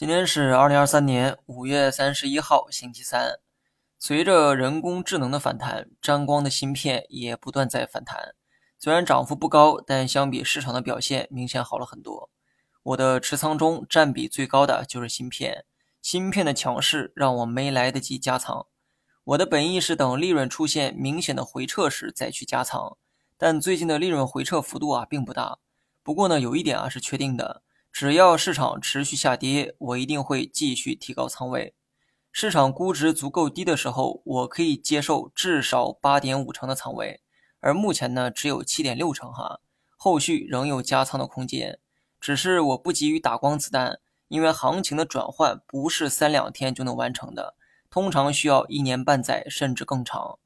今天是二零二三年五月三十一号，星期三。随着人工智能的反弹，沾光的芯片也不断在反弹。虽然涨幅不高，但相比市场的表现明显好了很多。我的持仓中占比最高的就是芯片，芯片的强势让我没来得及加仓。我的本意是等利润出现明显的回撤时再去加仓，但最近的利润回撤幅度啊并不大。不过呢，有一点啊是确定的。只要市场持续下跌，我一定会继续提高仓位。市场估值足够低的时候，我可以接受至少八点五成的仓位，而目前呢只有七点六成哈，后续仍有加仓的空间。只是我不急于打光子弹，因为行情的转换不是三两天就能完成的，通常需要一年半载甚至更长。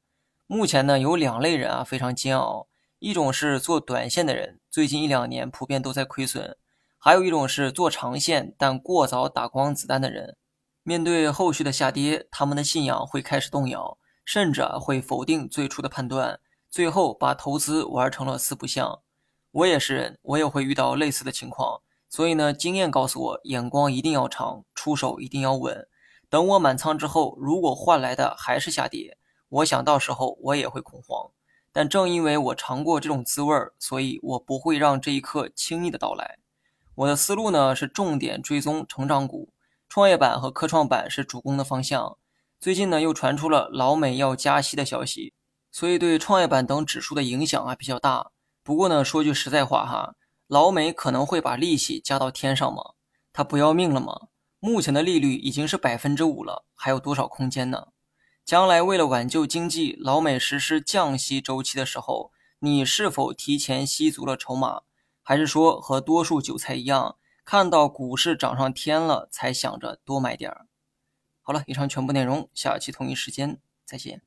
目前呢有两类人啊非常煎熬，一种是做短线的人，最近一两年普遍都在亏损。还有一种是做长线但过早打光子弹的人，面对后续的下跌，他们的信仰会开始动摇，甚至会否定最初的判断，最后把投资玩成了四不像。我也是人，我也会遇到类似的情况，所以呢，经验告诉我，眼光一定要长，出手一定要稳。等我满仓之后，如果换来的还是下跌，我想到时候我也会恐慌。但正因为我尝过这种滋味儿，所以我不会让这一刻轻易的到来。我的思路呢是重点追踪成长股，创业板和科创板是主攻的方向。最近呢又传出了老美要加息的消息，所以对创业板等指数的影响啊比较大。不过呢说句实在话哈，老美可能会把利息加到天上吗？他不要命了吗？目前的利率已经是百分之五了，还有多少空间呢？将来为了挽救经济，老美实施降息周期的时候，你是否提前吸足了筹码？还是说和多数韭菜一样看到股市涨上天了才想着多买点儿。好了以上全部内容下期同一时间再见。